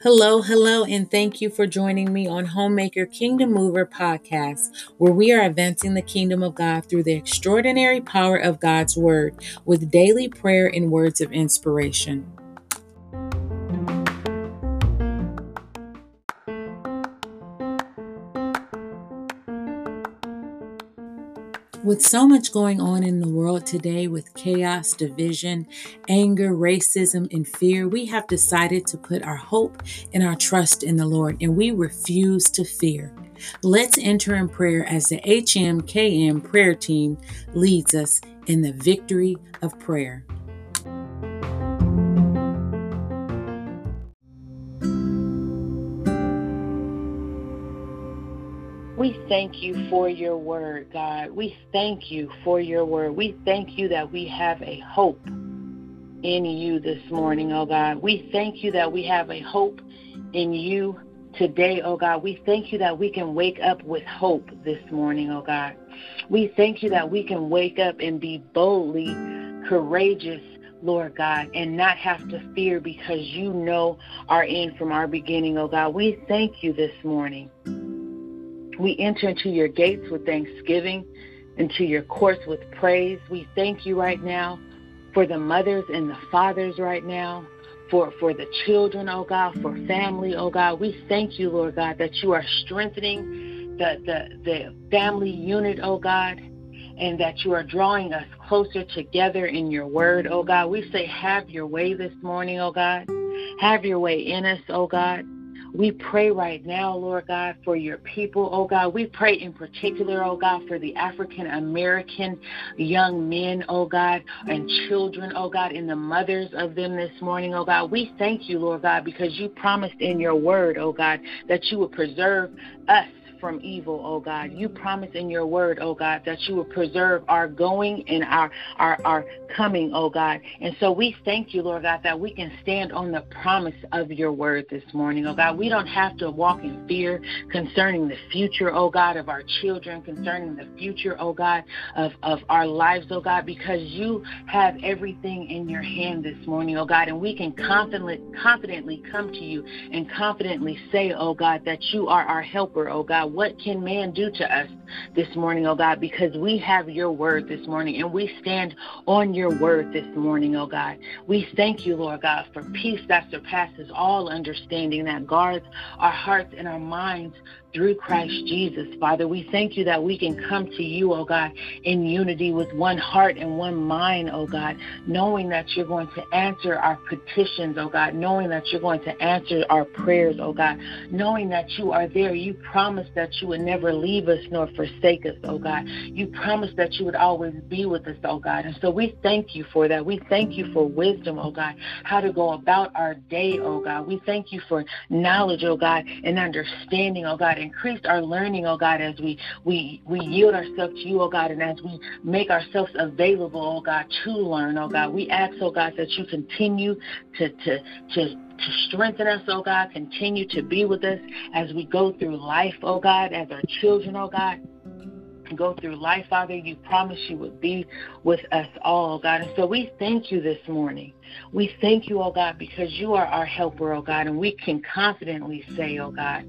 Hello, hello, and thank you for joining me on Homemaker Kingdom Mover podcast, where we are advancing the kingdom of God through the extraordinary power of God's Word with daily prayer and words of inspiration. With so much going on in the world today with chaos, division, anger, racism, and fear, we have decided to put our hope and our trust in the Lord, and we refuse to fear. Let's enter in prayer as the HMKM prayer team leads us in the victory of prayer. We thank you for your word, God. We thank you for your word. We thank you that we have a hope in you this morning, oh God. We thank you that we have a hope in you today, oh God. We thank you that we can wake up with hope this morning, oh God. We thank you that we can wake up and be boldly courageous Lord God, and not have to fear because you know our end from our beginning, oh God. We thank you this morning. We enter into your gates with thanksgiving, into your courts with praise. We thank you right now for the mothers and the fathers right now, for, for the children, oh God, for family, oh God. We thank you, Lord God, that you are strengthening the, the, the family unit, oh God, and that you are drawing us closer together in your word, oh God. We say, have your way this morning, oh God. Have your way in us, oh God. We pray right now, Lord God, for your people, oh God. We pray in particular, oh God, for the African American young men, oh God, and children, oh God, and the mothers of them this morning, oh God. We thank you, Lord God, because you promised in your word, oh God, that you would preserve us from evil, oh God. You promise in your word, oh God, that you will preserve our going and our, our, our coming, oh God. And so we thank you, Lord God, that we can stand on the promise of your word this morning, oh God. We don't have to walk in fear concerning the future, oh God, of our children, concerning the future, oh God, of, of our lives, oh God, because you have everything in your hand this morning, oh God, and we can confidently confidently come to you and confidently say, oh God, that you are our helper, oh God what can man do to us this morning, oh God? Because we have your word this morning and we stand on your word this morning, oh God. We thank you, Lord God, for peace that surpasses all understanding that guards our hearts and our minds through Christ Jesus. Father, we thank you that we can come to you, oh God, in unity with one heart and one mind, oh God, knowing that you're going to answer our petitions, oh God, knowing that you're going to answer our prayers, oh God, knowing that you are there. You promised that you would never leave us nor forsake us, oh God. You promised that you would always be with us, oh God. And so we thank you for that. We thank you for wisdom, oh God, how to go about our day, oh God. We thank you for knowledge, oh God, and understanding, oh God increase our learning, oh God, as we, we, we yield ourselves to you, oh God, and as we make ourselves available, oh God, to learn, oh God. We ask, oh God, that you continue to, to, to, to strengthen us, oh God, continue to be with us as we go through life, oh God, as our children, oh God go through life, Father. You promised you would be with us all, oh God. And so we thank you this morning. We thank you, oh God, because you are our helper, oh God, and we can confidently say, oh God,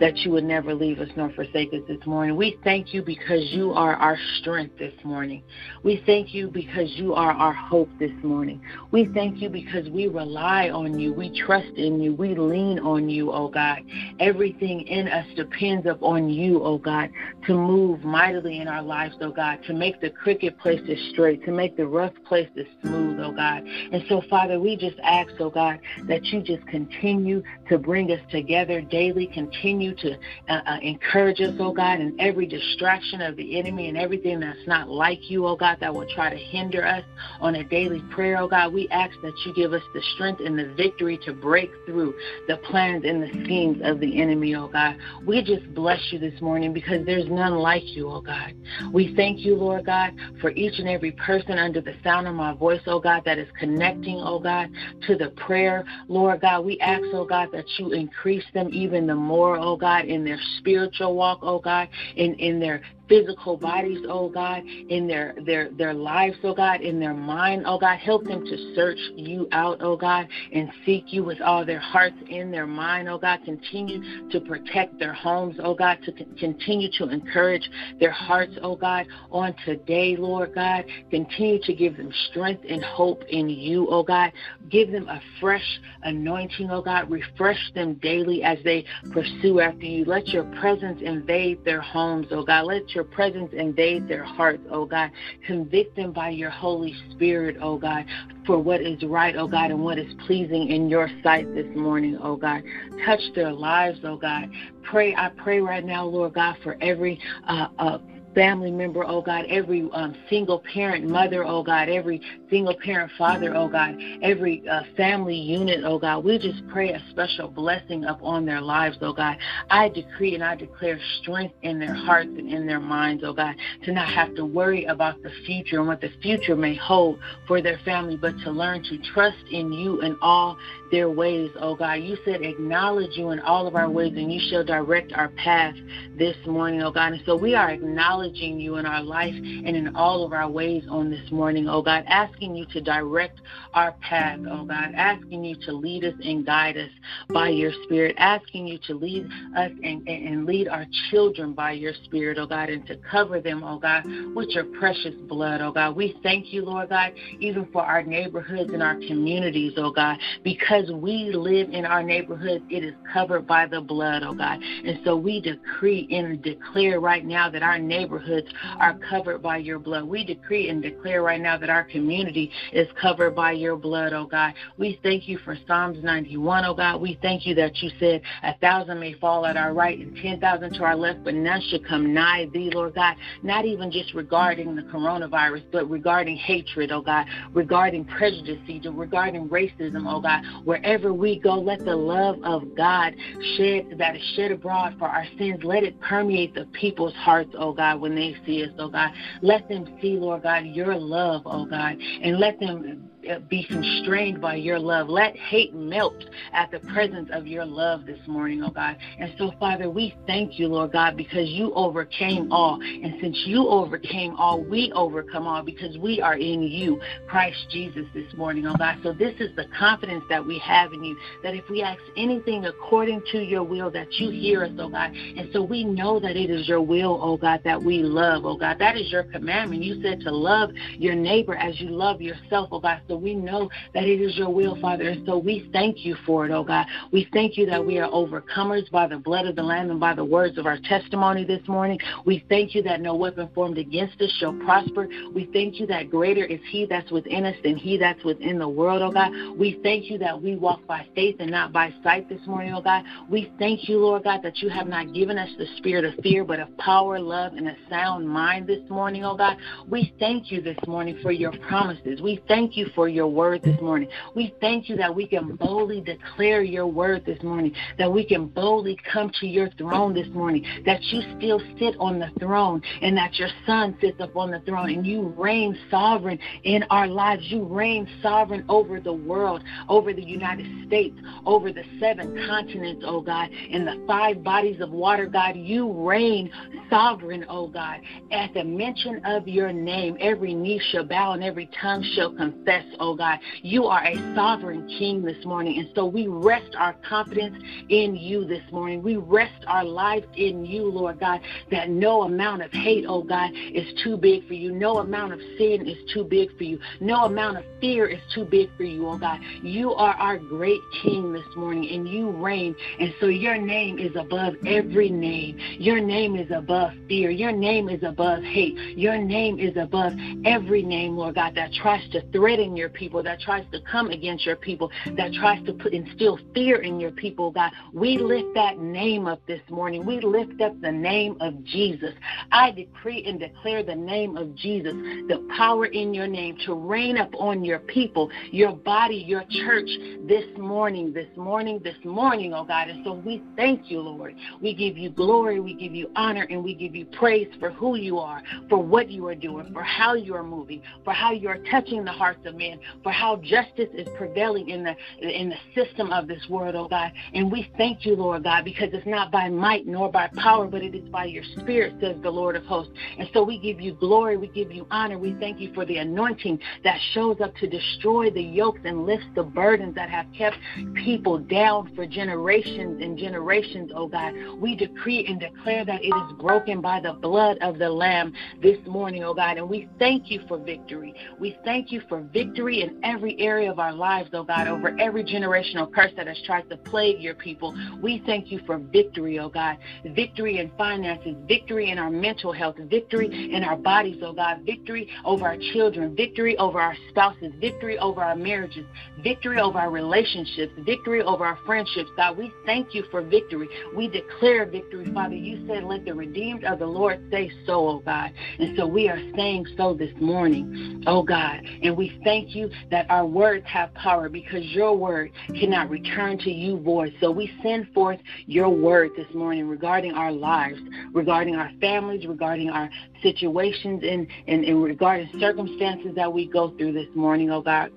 that you would never leave us nor forsake us this morning. We thank you because you are our strength this morning. We thank you because you are our hope this morning. We thank you because we rely on you. We trust in you. We lean on you, oh God. Everything in us depends upon you, oh God, to move mightily in our lives, oh God, to make the crooked places straight, to make the rough places smooth, oh God. And so, Father, we just ask, oh God, that you just continue to bring us together daily, continue continue to uh, uh, encourage us, oh God, in every distraction of the enemy and everything that's not like you, oh God, that will try to hinder us on a daily prayer, oh God. We ask that you give us the strength and the victory to break through the plans and the schemes of the enemy, oh God. We just bless you this morning because there's none like you, oh God. We thank you, Lord God, for each and every person under the sound of my voice, oh God, that is connecting, oh God, to the prayer. Lord God, we ask, oh God, that you increase them even the more, oh God, in their spiritual walk, oh God, in, in their physical bodies, oh God, in their their their lives, oh God, in their mind, oh God. Help them to search you out, oh God, and seek you with all their hearts in their mind, oh God. Continue to protect their homes, oh God, to continue to encourage their hearts, oh God, on today, Lord God. Continue to give them strength and hope in you, oh God. Give them a fresh anointing, oh God. Refresh them daily as they pursue after you. Let your presence invade their homes, oh God. Let your presence invade their hearts, oh God. Convict them by your Holy Spirit, oh God, for what is right, oh God, and what is pleasing in your sight this morning, oh God. Touch their lives, oh God. Pray, I pray right now, Lord God, for every uh, uh, family member, oh God, every um, single parent mother, oh God, every single parent father, oh God, every uh, family unit, oh God. We just pray a special blessing upon their lives, oh God. I decree and I declare strength in their hearts and in their minds, oh God, to not have to worry about the future and what the future may hold for their family, but to learn to trust in you in all their ways, oh God. You said acknowledge you in all of our ways and you shall direct our path this morning, oh God. And so we are acknowledging you in our life and in all of our ways on this morning, oh God, asking you to direct our path, oh God, asking you to lead us and guide us by your spirit, asking you to lead us and, and lead our children by your spirit, oh God, and to cover them, oh God, with your precious blood, oh God. We thank you, Lord God, even for our neighborhoods and our communities, oh God, because because we live in our neighborhoods, it is covered by the blood, oh God. And so we decree and declare right now that our neighborhoods are covered by your blood. We decree and declare right now that our community is covered by your blood, oh God. We thank you for Psalms 91, oh God. We thank you that you said a thousand may fall at our right and 10,000 to our left, but none should come nigh thee, Lord God. Not even just regarding the coronavirus, but regarding hatred, oh God, regarding prejudice, regarding racism, oh God, Wherever we go, let the love of God shed that is shed abroad for our sins. Let it permeate the people's hearts, oh God, when they see us, oh God. Let them see, Lord God, your love, oh God, and let them Uh, be constrained by your love. Let hate melt at the presence of your love this morning, oh God. And so, Father, we thank you, Lord God, because you overcame all. And since you overcame all, we overcome all because we are in you, Christ Jesus, this morning, oh God. So, this is the confidence that we have in you that if we ask anything according to your will, that you hear us, oh God. And so, we know that it is your will, oh God, that we love, oh God. That is your commandment. You said to love your neighbor as you love yourself, oh God. So, we know that it is your will, Father. And so we thank you for it, oh God. We thank you that we are overcomers by the blood of the Lamb and by the words of our testimony this morning. We thank you that no weapon formed against us shall prosper. We thank you that greater is He that's within us than He that's within the world, oh God. We thank you that we walk by faith and not by sight this morning, oh God. We thank you, Lord God, that you have not given us the spirit of fear, but of power, love, and a sound mind this morning, oh God. We thank you this morning for your promises. We thank you for your word this morning. We thank you that we can boldly declare your word this morning, that we can boldly come to your throne this morning, that you still sit on the throne and that your son sits upon the throne and you reign sovereign in our lives. You reign sovereign over the world, over the United States, over the seven continents, oh God, in the five bodies of water, God. You reign sovereign, oh God. At the mention of your name, every knee shall bow and every tongue shall confess, oh God. You are a sovereign king this morning. And so we rest our confidence in you this morning. We rest our lives in you, Lord God, that no amount of hate, oh God, is too big for you. No amount of sin is too big for you. No amount of fear is too big for you, oh God. You are our great king this morning and you reign. And so your name is above every name. Your name is above fear. Your name is above hate. Your name is above every name, Lord God, that tries to threaten your people, that tries to come against your people, that tries to put instill fear in your people, God. We lift that name up this morning. We lift up the name of Jesus. I decree and declare the name of Jesus, the power in your name to reign up on your people, your body, your church this morning, this morning, this morning, oh God. And so we thank you, Lord. We give you glory, we give you honor, and we give you praise for who you are, for what you are doing, for how you are moving, for how you are touching the hearts of men stand for how justice is prevailing in the in the system of this world, oh God. And we thank you, Lord God, because it's not by might nor by power, but it is by your spirit, says the Lord of hosts. And so we give you glory, we give you honor, we thank you for the anointing that shows up to destroy the yokes and lifts the burdens that have kept people down for generations and generations, oh God. We decree and declare that it is broken by the blood of the Lamb this morning, oh God. And we thank you for victory. We thank you for victory in every area of our lives, oh God, over every generational curse that has tried to plague your people. We thank you for victory, oh God. Victory in finances, victory in our mental health, victory in our bodies, oh God. Victory over our children, victory over our spouses, victory over our marriages, victory over our relationships, victory over our friendships, God. We thank you for victory. We declare victory, Father. You said, let the redeemed of the Lord say so, oh God. And so we are saying so this morning, oh God. And we thank you that our words have power because your word cannot return to you void. So we send forth your word this morning regarding our lives, regarding our families, regarding our situations, and, and, and regarding circumstances that we go through this morning, oh God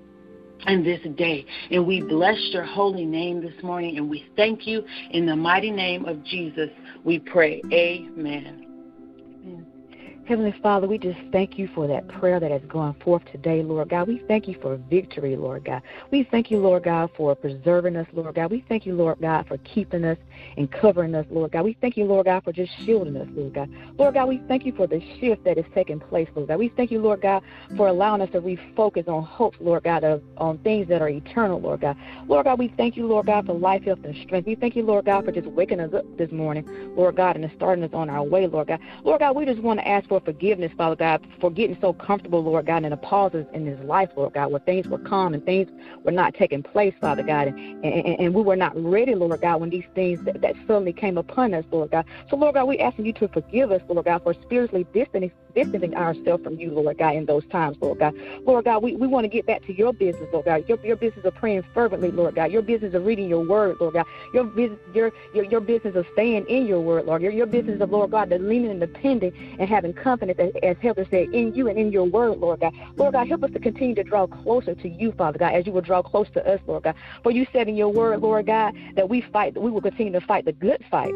and this day. And we bless your holy name this morning and we thank you in the mighty name of Jesus. We pray. Amen. Heavenly Father, we just thank you for that prayer that has gone forth today, Lord God. We thank you for victory, Lord God. We thank you, Lord God, for preserving us, Lord God. We thank you, Lord God, for keeping us and covering us, Lord God. We thank you, Lord God, for just shielding us, Lord God. Lord God, we thank you for the shift that is taking place, Lord God. We thank you, Lord God, for allowing us to refocus on hope, Lord God, of, on things that are eternal, Lord God. Lord God, we thank you, Lord God, for life, health, and strength. We thank you, Lord God, for just waking us up this morning, Lord God, and starting us on our way, Lord God. Lord God, we just want to ask for forgiveness, Father God, for getting so comfortable, Lord God, in the pauses in his life, Lord God, where things were calm and things were not taking place, Father God, and, and, and we were not ready, Lord God, when these things that, that suddenly came upon us, Lord God. So, Lord God, we asking you to forgive us, Lord God, for spiritually distancing, distancing ourselves from you, Lord God, in those times, Lord God. Lord God, we, we want to get back to your business, Lord God. Your, your business of praying fervently, Lord God. Your business of reading your word, Lord God. Your business, your, your, your business of staying in your word, Lord. Your, your business of, Lord God, the leaning and depending and having confidence, as, as Heather said, in you and in your word, Lord God. Lord God, help us to continue to draw closer to you, Father God, as you will draw close to us, Lord God. For you said in your word, Lord God, that we fight, that we will continue to fight the good fight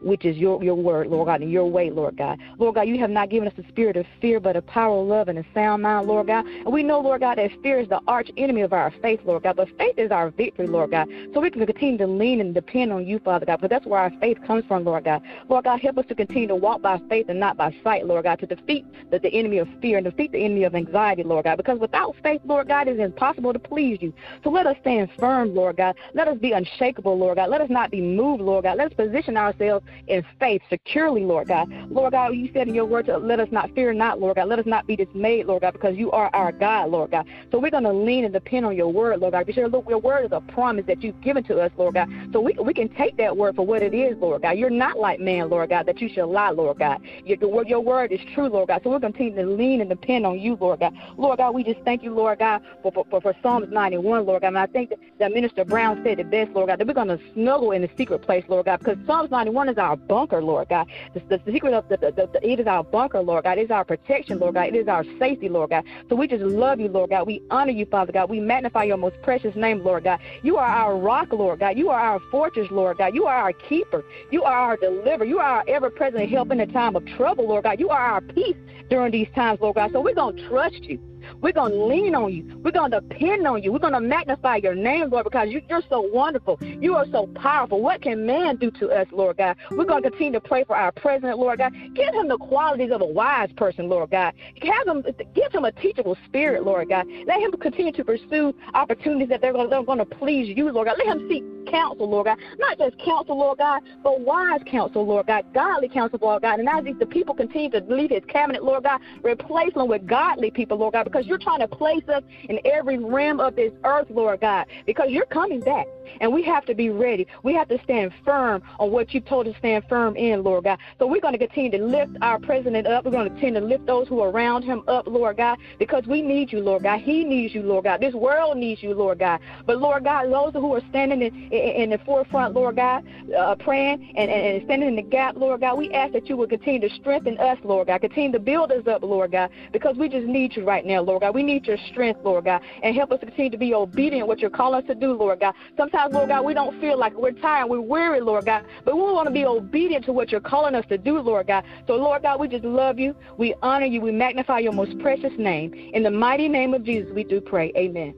which is your, your word, Lord God, and your way, Lord God. Lord God, you have not given us a spirit of fear, but a power of love and a sound mind, Lord God. And we know, Lord God, that fear is the arch enemy of our faith, Lord God. But faith is our victory, Lord God. So we can continue to lean and depend on you, Father God. But that's where our faith comes from, Lord God. Lord God, help us to continue to walk by faith and not by sight, Lord God, to defeat the, the enemy of fear and defeat the enemy of anxiety, Lord God. Because without faith, Lord God, it is impossible to please you. So let us stand firm, Lord God. Let us be unshakable, Lord God. Let us not be moved, Lord God. Let us position ourselves in faith securely, Lord God. Lord God, you said in your word to let us not fear not, Lord God. Let us not be dismayed, Lord God, because you are our God, Lord God. So we're going to lean and depend on your word, Lord God. Because your word is a promise that you've given to us, Lord God. So we, we can take that word for what it is, Lord God. You're not like man, Lord God, that you shall lie, Lord God. Your, word your word is true, Lord God. So we're going to continue to lean and depend on you, Lord God. Lord God, we just thank you, Lord God, for, for, for, for Psalms 91, Lord God. And I think that, that Minister Brown said it best, Lord God, that we're going to snuggle in the secret place, Lord God, because Psalms 91 is our bunker, Lord God. The, the secret of the, the, the, it is our bunker, Lord God. It is our protection, Lord God. It is our safety, Lord God. So we just love you, Lord God. We honor you, Father God. We magnify your most precious name, Lord God. You are our rock, Lord God. You are our fortress, Lord God. You are our keeper. You are our deliverer. You are our ever-present help in the time of trouble, Lord God. You are our peace during these times, Lord God. So we're going to trust you. We're going to lean on you. We're going to depend on you. We're going to magnify your name, Lord, because you, are so wonderful. You are so powerful. What can man do to us, Lord God? We're going to continue to pray for our president, Lord God. Give him the qualities of a wise person, Lord God. Have him, give him a teachable spirit, Lord God. Let him continue to pursue opportunities that they're going, to please you, Lord God. Let him seek counsel, Lord God. Not just counsel, Lord God, but wise counsel, Lord God. Godly counsel, Lord God. And as the people continue to leave his cabinet, Lord God, replace them with godly people, Lord God, because you're trying to place us in every realm of this earth, Lord God, because you're coming back. And we have to be ready. We have to stand firm on what you told us to stand firm in, Lord God. So we're going to continue to lift our president up. We're going to continue to lift those who are around him up, Lord God, because we need you, Lord God. He needs you, Lord God. This world needs you, Lord God. But, Lord God, those who are standing in, in the forefront, Lord God, uh, praying and, and standing in the gap, Lord God. We ask that you would continue to strengthen us, Lord God. Continue to build us up, Lord God, because we just need you right now, Lord God. We need your strength, Lord God, and help us continue to be obedient what you're calling us to do, Lord God. Sometimes, Lord God, we don't feel like we're tired, we're weary, Lord God, but we want to be obedient to what you're calling us to do, Lord God. So, Lord God, we just love you. We honor you. We magnify your most precious name. In the mighty name of Jesus, we do pray. Amen.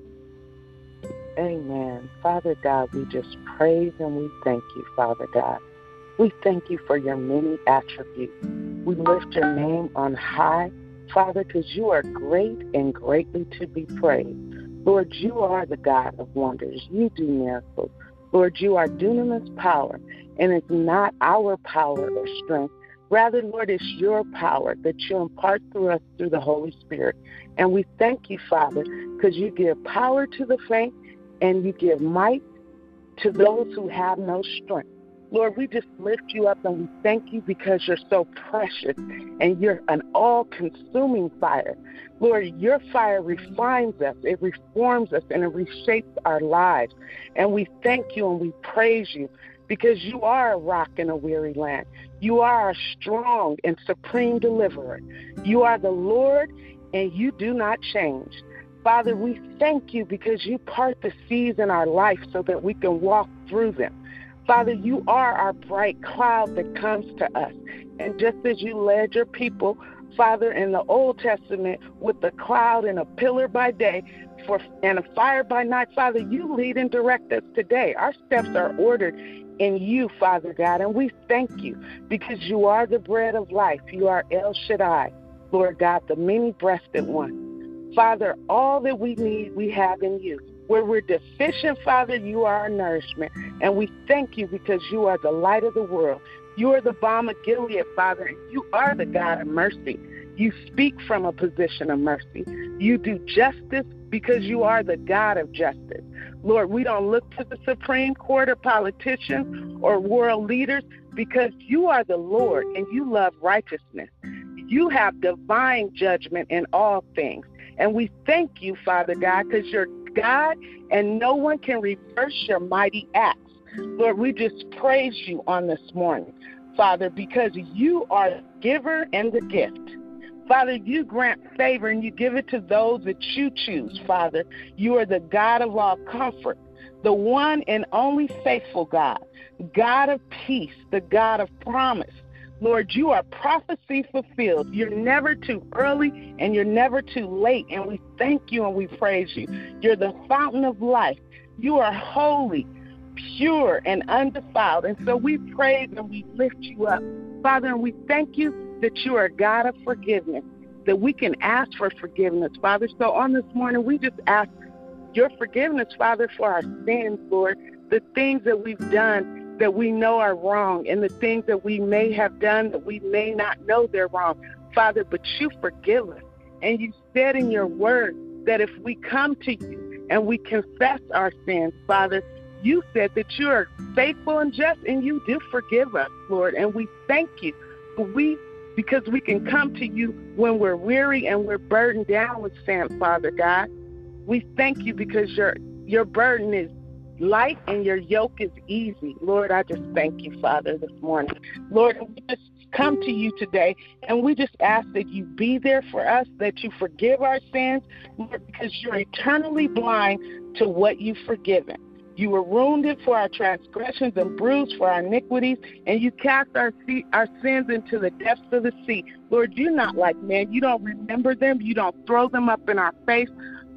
Amen. Father God, we just praise and we thank you, Father God. We thank you for your many attributes. We lift your name on high, Father, because you are great and greatly to be praised. Lord, you are the God of wonders. You do miracles. Lord, you are dunamis power, and it's not our power or strength. Rather, Lord, it's your power that you impart through us through the Holy Spirit. And we thank you, Father, because you give power to the faint and you give might to those who have no strength. Lord, we just lift you up and we thank you because you're so precious and you're an all consuming fire. Lord, your fire refines us, it reforms us, and it reshapes our lives. And we thank you and we praise you because you are a rock in a weary land. You are a strong and supreme deliverer. You are the Lord and you do not change. Father, we thank you because you part the seas in our life so that we can walk through them. Father, you are our bright cloud that comes to us. And just as you led your people, Father, in the Old Testament with the cloud and a pillar by day for and a fire by night, Father, you lead and direct us today. Our steps are ordered in you, Father God, and we thank you because you are the bread of life. You are El Shaddai, Lord God, the many breasted one. Father, all that we need, we have in you. Where we're deficient, Father, you are our nourishment. And we thank you because you are the light of the world. You are the balm of Gilead, Father, and you are the God of mercy. You speak from a position of mercy. You do justice because you are the God of justice. Lord, we don't look to the Supreme Court or politicians or world leaders because you are the Lord and you love righteousness. You have divine judgment in all things. And we thank you, Father God, because you're God, and no one can reverse your mighty acts. Lord, we just praise you on this morning, Father, because you are the giver and the gift. Father, you grant favor and you give it to those that you choose, Father. You are the God of all comfort, the one and only faithful God, God of peace, the God of promise, Lord, you are prophecy fulfilled. You're never too early and you're never too late. And we thank you and we praise you. You're the fountain of life. You are holy, pure, and undefiled. And so we praise and we lift you up. Father, and we thank you that you are a God of forgiveness, that we can ask for forgiveness, Father. So on this morning, we just ask your forgiveness, Father, for our sins, Lord, the things that we've done that we know are wrong and the things that we may have done that we may not know they're wrong. Father, but you forgive us. And you said in your word that if we come to you and we confess our sins, Father, you said that you are faithful and just and you do forgive us, Lord. And we thank you. We because we can come to you when we're weary and we're burdened down with sin, Father God. We thank you because your your burden is light and your yoke is easy. Lord, I just thank you, Father, this morning. Lord, we just come to you today and we just ask that you be there for us, that you forgive our sins, Lord, because you're eternally blind to what you've forgiven. You were wounded for our transgressions and bruised for our iniquities, and you cast our, our sins into the depths of the sea. Lord, you're not like man. You don't remember them. You don't throw them up in our face.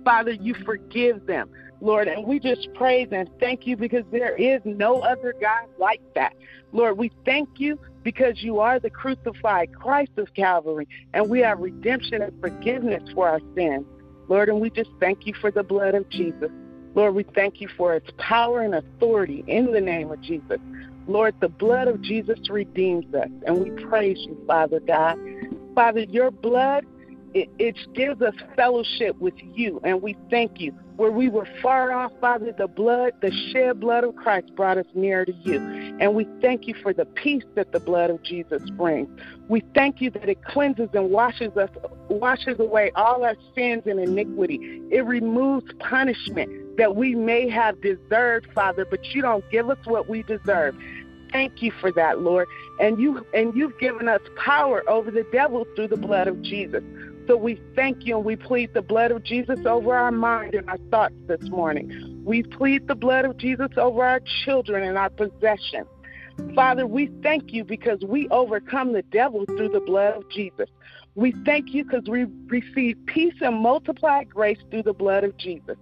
Father, you forgive them. Lord, and we just praise and thank you because there is no other God like that. Lord, we thank you because you are the crucified Christ of Calvary, and we have redemption and forgiveness for our sins. Lord, and we just thank you for the blood of Jesus. Lord, we thank you for its power and authority in the name of Jesus. Lord, the blood of Jesus redeems us, and we praise you, Father God. Father, your blood, it, it gives us fellowship with you, and we thank you where we were far off, Father, the blood, the shed blood of Christ brought us near to you. And we thank you for the peace that the blood of Jesus brings. We thank you that it cleanses and washes us, washes away all our sins and iniquity. It removes punishment that we may have deserved, Father, but you don't give us what we deserve. Thank you for that, Lord. And you and you've given us power over the devil through the blood of Jesus. So we thank you and we plead the blood of Jesus over our mind and our thoughts this morning. We plead the blood of Jesus over our children and our possessions. Father, we thank you because we overcome the devil through the blood of Jesus. We thank you because we receive peace and multiplied grace through the blood of Jesus.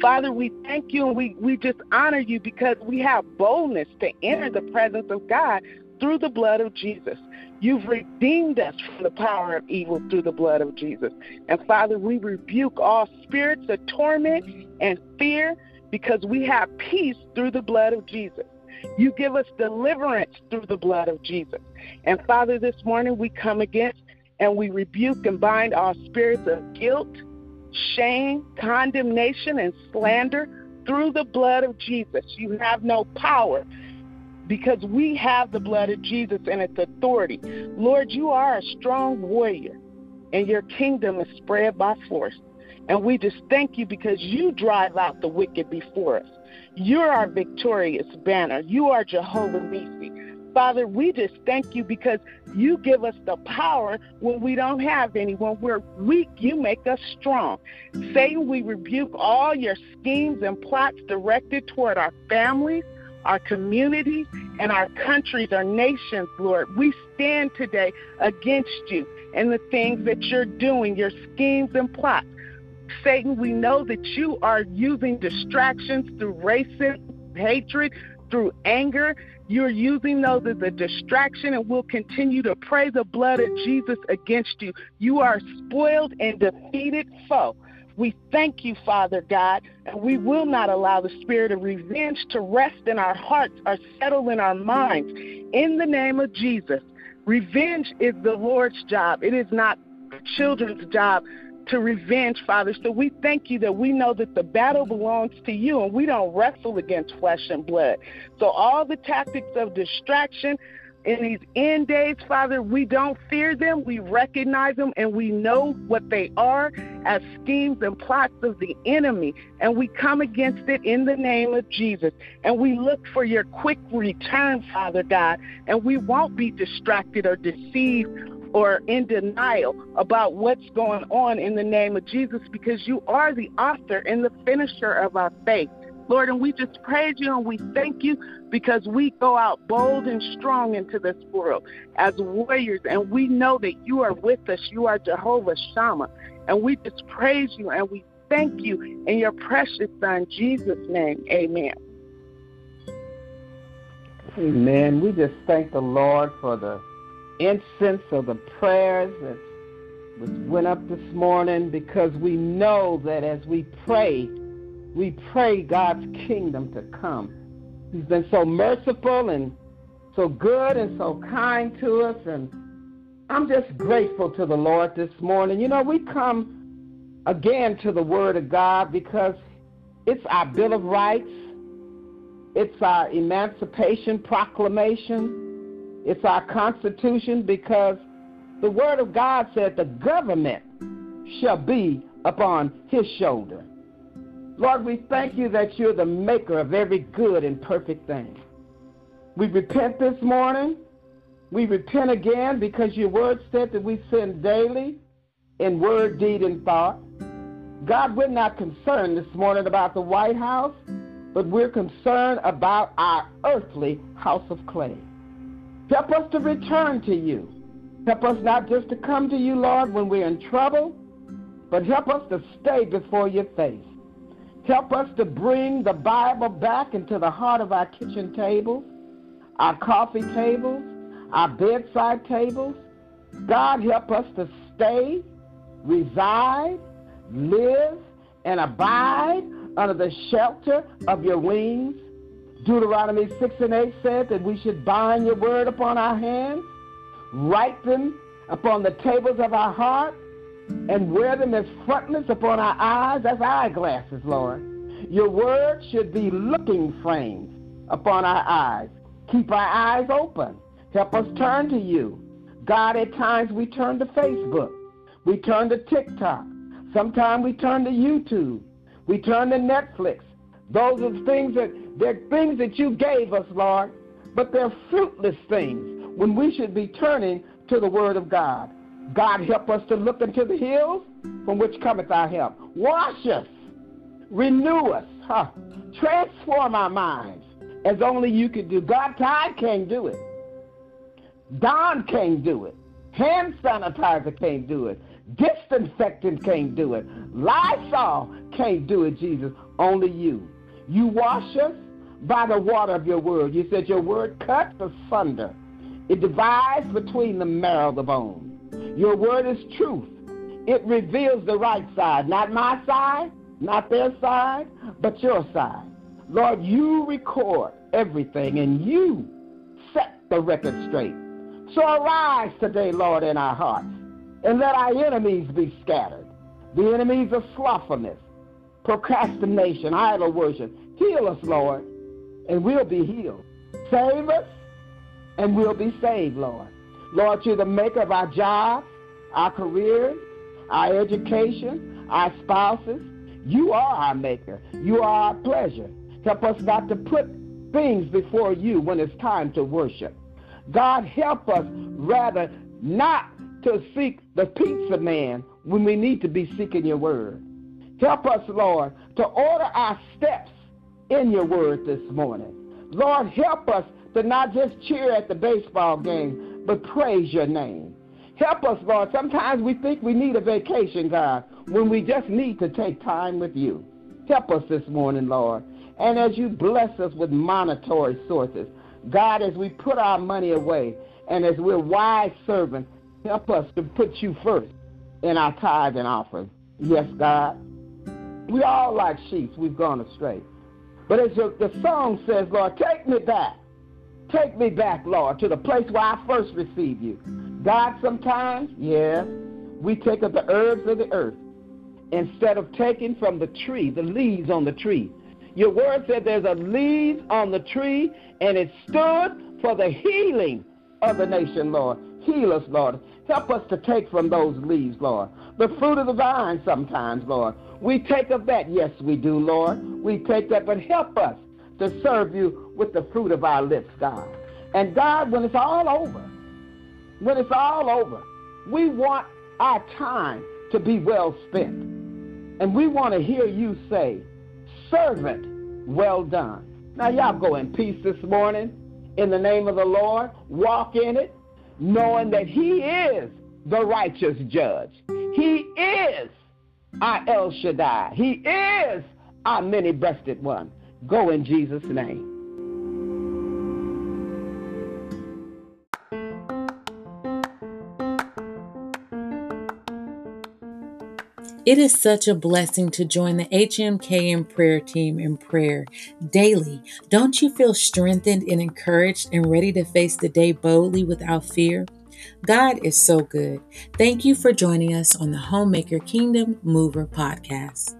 Father, we thank you and we, we just honor you because we have boldness to enter the presence of God through the blood of Jesus. You've redeemed us from the power of evil through the blood of Jesus. And Father, we rebuke all spirits of torment and fear because we have peace through the blood of Jesus. You give us deliverance through the blood of Jesus. And Father, this morning we come against and we rebuke and bind all spirits of guilt, shame, condemnation, and slander through the blood of Jesus. You have no power because we have the blood of Jesus and its authority. Lord, you are a strong warrior, and your kingdom is spread by force. And we just thank you because you drive out the wicked before us. You're our victorious banner. You are Jehovah Nissi. Father, we just thank you because you give us the power when we don't have any. When we're weak, you make us strong. Satan, we rebuke all your schemes and plots directed toward our families, our communities, and our countries, our nations, Lord. We stand today against you and the things that you're doing, your schemes and plots. Satan, we know that you are using distractions through racism, hatred, through anger. You're using those as a distraction, and we'll continue to pray the blood of Jesus against you. You are spoiled and defeated foe. We thank you, Father God, and we will not allow the spirit of revenge to rest in our hearts or settle in our minds. In the name of Jesus, revenge is the Lord's job, it is not children's job to revenge, Father. So we thank you that we know that the battle belongs to you and we don't wrestle against flesh and blood. So all the tactics of distraction in these end days, Father, we don't fear them. We recognize them and we know what they are as schemes and plots of the enemy. And we come against it in the name of Jesus. And we look for your quick return, Father God. And we won't be distracted or deceived or in denial about what's going on in the name of Jesus because you are the author and the finisher of our faith. Lord, and we just praise you and we thank you because we go out bold and strong into this world as warriors, and we know that you are with us. You are Jehovah Shammah, and we just praise you and we thank you in your precious Son, Jesus' name. Amen. Amen. We just thank the Lord for the incense of the prayers that went up this morning because we know that as we pray, we pray God's kingdom to come. He's been so merciful and so good and so kind to us and I'm just grateful to the Lord this morning. You know, we come again to the Word of God because it's our Bill of Rights, it's our Emancipation Proclamation, it's our Constitution because the Word of God said the government shall be upon his shoulder. Lord, we thank you that you're the maker of every good and perfect thing. We repent this morning. We repent again because your word said that we sin daily in word, deed, and thought. God, we're not concerned this morning about the White House, but we're concerned about our earthly house of clay. Help us to return to you. Help us not just to come to you, Lord, when we're in trouble, but help us to stay before your face. Help us to bring the Bible back into the heart of our kitchen tables, our coffee tables, our bedside tables. God, help us to stay, reside, live, and abide under the shelter of your wings. Deuteronomy 6 and 8 said that we should bind your word upon our hands, write them upon the tables of our heart, and wear them as frontlets upon our eyes as eyeglasses, Lord. Your word should be looking frames upon our eyes. Keep our eyes open. Help us turn to you. God, at times we turn to Facebook. We turn to TikTok. Sometimes we turn to YouTube. We turn to Netflix. Those are things that they're things that you gave us, Lord, but they're fruitless things when we should be turning to the Word of God. God, help us to look into the hills from which cometh our help. Wash us, renew us, huh? transform our minds as only you can do. God, Tide can't do it. Dawn can't do it. Hand sanitizer can't do it. Disinfectant can't do it. Lysol can't do it, Jesus. Only you. You wash us by the water of your word. You said your word cuts asunder. It divides between the marrow of the bone. Your word is truth. It reveals the right side, not my side, not their side, but your side. Lord, you record everything and you set the record straight. So arise today, Lord, in our hearts, and let our enemies be scattered. The enemies of slothfulness, procrastination, idol worship. Heal us, Lord, and we'll be healed. Save us, and we'll be saved, Lord. Lord, you're the maker of our jobs, our careers, our education, our spouses. You are our maker. You are our pleasure. Help us not to put things before you when it's time to worship. God, help us rather not to seek the pizza man when we need to be seeking your word. Help us, Lord, to order our steps in your word this morning. Lord, help us to not just cheer at the baseball game, but praise your name. Help us, Lord. Sometimes we think we need a vacation, God, when we just need to take time with you. Help us this morning, Lord. And as you bless us with monetary sources, God, as we put our money away and as we're wise servants, help us to put you first in our tithe and offering. Yes, God. We all like sheep, we've gone astray. But as the song says, Lord, take me back. Take me back, Lord, to the place where I first received you. God, sometimes, yes, we take up the herbs of the earth instead of taking from the tree, the leaves on the tree. Your word said there's a leaf on the tree, and it stood for the healing of the nation, Lord. Heal us, Lord. Help us to take from those leaves, Lord. The fruit of the vine sometimes, Lord. We take of that. Yes, we do, Lord. We take that, but help us to serve you with the fruit of our lips, God. And God, when it's all over, when it's all over, we want our time to be well spent. And we want to hear you say, servant, well done. Now, y'all go in peace this morning in the name of the Lord. Walk in it, knowing that He is the righteous judge. He is our El Shaddai. He is our many breasted one. Go in Jesus' name. It is such a blessing to join the HMKM prayer team in prayer daily. Don't you feel strengthened and encouraged and ready to face the day boldly without fear? God is so good. Thank you for joining us on the Homemaker Kingdom Mover podcast.